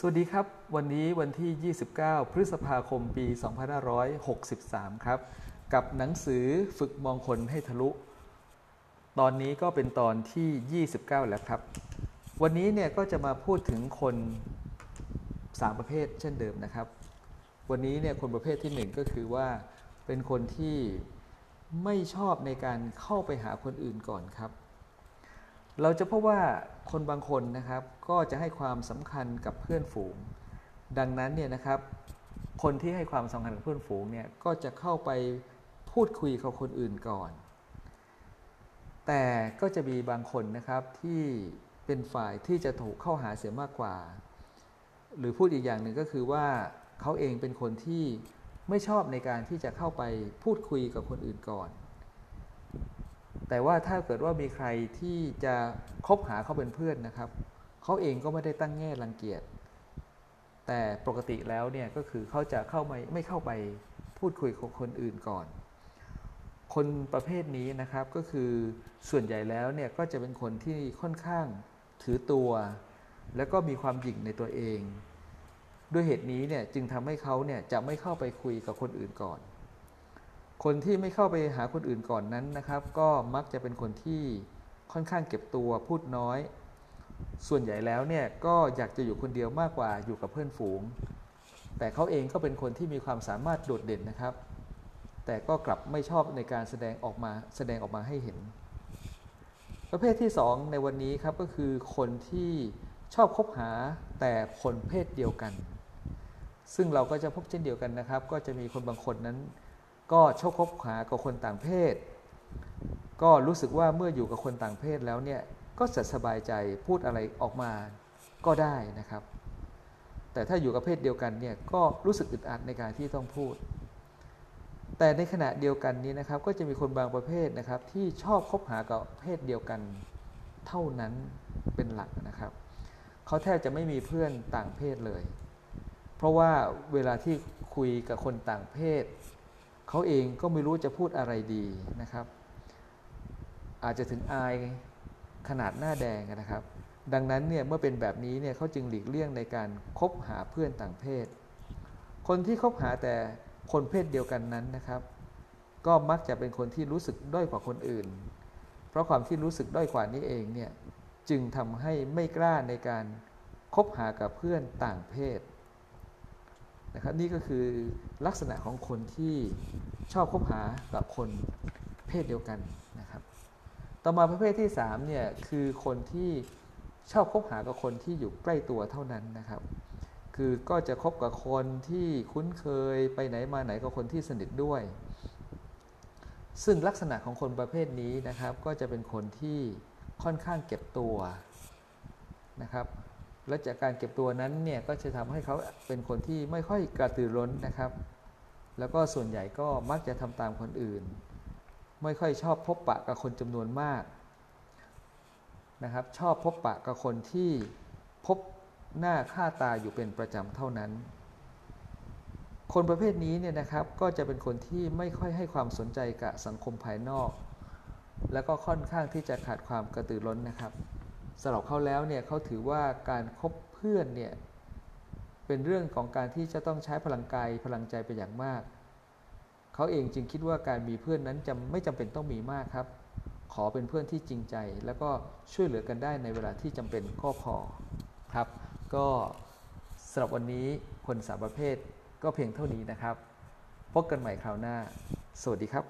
สวัสดีครับ วันนี้วันที่ 29 พฤษภาคมปี 2563 ครับ กับหนังสือฝึกมองคนให้ทะลุ ตอนนี้ก็เป็นตอนที่ 29 แล้วครับ วันนี้เนี่ยก็จะมาพูดถึงคน 3 ประเภทเช่นเดิมนะครับ วันนี้เนี่ยคนประเภทที่ 1 ก็คือว่าเป็นคนที่ไม่ชอบในการเข้าไปหาคนอื่นก่อนครับ เราจะพบว่าคนบางคนนะครับก็จะให้ความสำคัญกับเพื่อนฝูง ดังนั้นเนี่ยนะครับ คนที่ให้ความสำคัญกับเพื่อนฝูงเนี่ยก็จะเข้าไปพูดคุยกับคนอื่นก่อน แต่ก็จะมีบางคนนะครับที่เป็นฝ่ายที่จะถูกเข้าหาเสียมากกว่า หรือพูดอีกอย่างหนึ่งก็คือว่าเขาเองเป็นคนที่ไม่ชอบในการที่จะเข้าไปพูดคุยกับคนอื่นก่อน แต่ว่าถ้าเกิดว่ามีใครที่จะคบหาเขาเป็นเพื่อนนะครับเขาเองก็ไม่ได้ตั้งแง่รังเกียจแต่ปกติแล้วเนี่ยก็คือเขาจะเข้าไม่ไม่เข้าไปพูดคุยกับคนอื่นก่อน คนประเภทนี้นะครับก็คือส่วนใหญ่แล้วเนี่ยก็จะเป็นคนที่ค่อนข้างถือตัว แล้วก็มีความหยิ่งในตัวเอง ด้วยเหตุนี้เนี่ยจึงทำให้เขาเนี่ยจะไม่เข้าไปคุยกับคนอื่นก่อน คนที่ไม่เข้าไปหาคนอื่นก่อนนั้นนะครับ ก็มักจะเป็นคนที่ค่อนข้างเก็บตัวพูดน้อย ส่วนใหญ่แล้วเนี่ยก็อยากจะอยู่คนเดียวมากกว่าอยู่กับเพื่อนฝูง แต่เขาเองก็เป็นคนที่มีความสามารถโดดเด่นนะครับ แต่ก็กลับไม่ชอบในการแสดงออกมาแสดงออกมาให้เห็น ประเภทที่ 2 ในวันนี้ครับก็คือคนที่ชอบคบหาแต่คนเพศเดียวกัน ซึ่งเราก็จะพบเช่นเดียวกันนะครับ ก็จะมีคนบางคนนั้น ก็ชอบคบหากับคนต่างเพศ ก็รู้สึกว่าเมื่ออยู่กับคนต่างเพศแล้วเนี่ยก็จะสบายใจพูดอะไรออกมาก็ได้นะครับ แต่ถ้าอยู่กับเพศเดียวกันเนี่ยก็รู้สึกอึดอัดในการที่ต้องพูด แต่ในขณะเดียวกันนี้นะครับก็จะมีคนบางประเภทนะครับ ที่ชอบคบหากับเพศเดียวกันเท่านั้นเป็นหลักนะครับ เขาแทบจะไม่มีเพื่อนต่างเพศเลย เพราะว่าเวลาที่คุยกับคนต่างเพศ เขาเองก็ไม่รู้จะพูดอะไรดีนะครับ อาจจะถึงอายขนาดหน้าแดงนะครับ ดังนั้นเนี่ยเมื่อเป็นแบบนี้เนี่ยเขาจึงหลีกเลี่ยงในการคบหาเพื่อนต่างเพศ คนที่คบหาแต่คนเพศเดียวกันนั้นนะครับ ก็มักจะเป็นคนที่รู้สึกด้อยกว่าคนอื่น เพราะความที่รู้สึกด้อยกว่านี้เองเนี่ยจึงทำให้ไม่กล้าในการคบหากับเพื่อนต่างเพศ นะครับนี่ก็คือลักษณะของคนที่ชอบคบหากับคนเพศเดียวกันนะครับ ต่อมาประเภทที่3เนี่ยคือคนที่ชอบคบหากับคนที่อยู่ใกล้ตัวเท่านั้นนะครับ คือก็จะคบกับคนที่คุ้นเคยไปไหนมาไหนกับคนที่สนิทด้วย ซึ่งลักษณะของคนประเภทนี้นะครับ ก็จะเป็นคนที่ค่อนข้างเก็บตัวนะครับ และจากการเก็บตัวนั้นเนี่ยก็จะทำให้เขาเป็นคนที่ไม่ค่อยกระตือร้นนะครับ แล้วก็ส่วนใหญ่ก็มักจะทำตามคนอื่น ไม่ค่อยชอบพบปะกับคนจำนวนมากนะครับ ชอบพบปะกับคนที่พบหน้าค่าตาอยู่เป็นประจำเท่านั้น คนประเภทนี้เนี่ยนะครับก็จะเป็นคนที่ไม่ค่อยให้ความสนใจกับสังคมภายนอก แล้วก็ค่อนข้างที่จะขาดความกระตือร้นนะครับ สำหรับเขาแล้วเนี่ยเขาถือว่าการครบเพื่อนเนี่ยเป็นเรื่องของการที่จะต้องใช้พลังกายพลังใจเป็นอย่างมาก เขาเองจึงคิดว่าการมีเพื่อนนั้นจะไม่จำเป็นต้องมีมากครับ ขอเป็นเพื่อนที่จริงใจ แล้วก็ช่วยเหลือกันได้ในเวลาที่จำเป็นก็พอครับ ก็สำหรับวันนี้คนสามประเภทก็เพียงเท่านี้นะครับ พบกันใหม่คราวหน้า สวัสดีครับ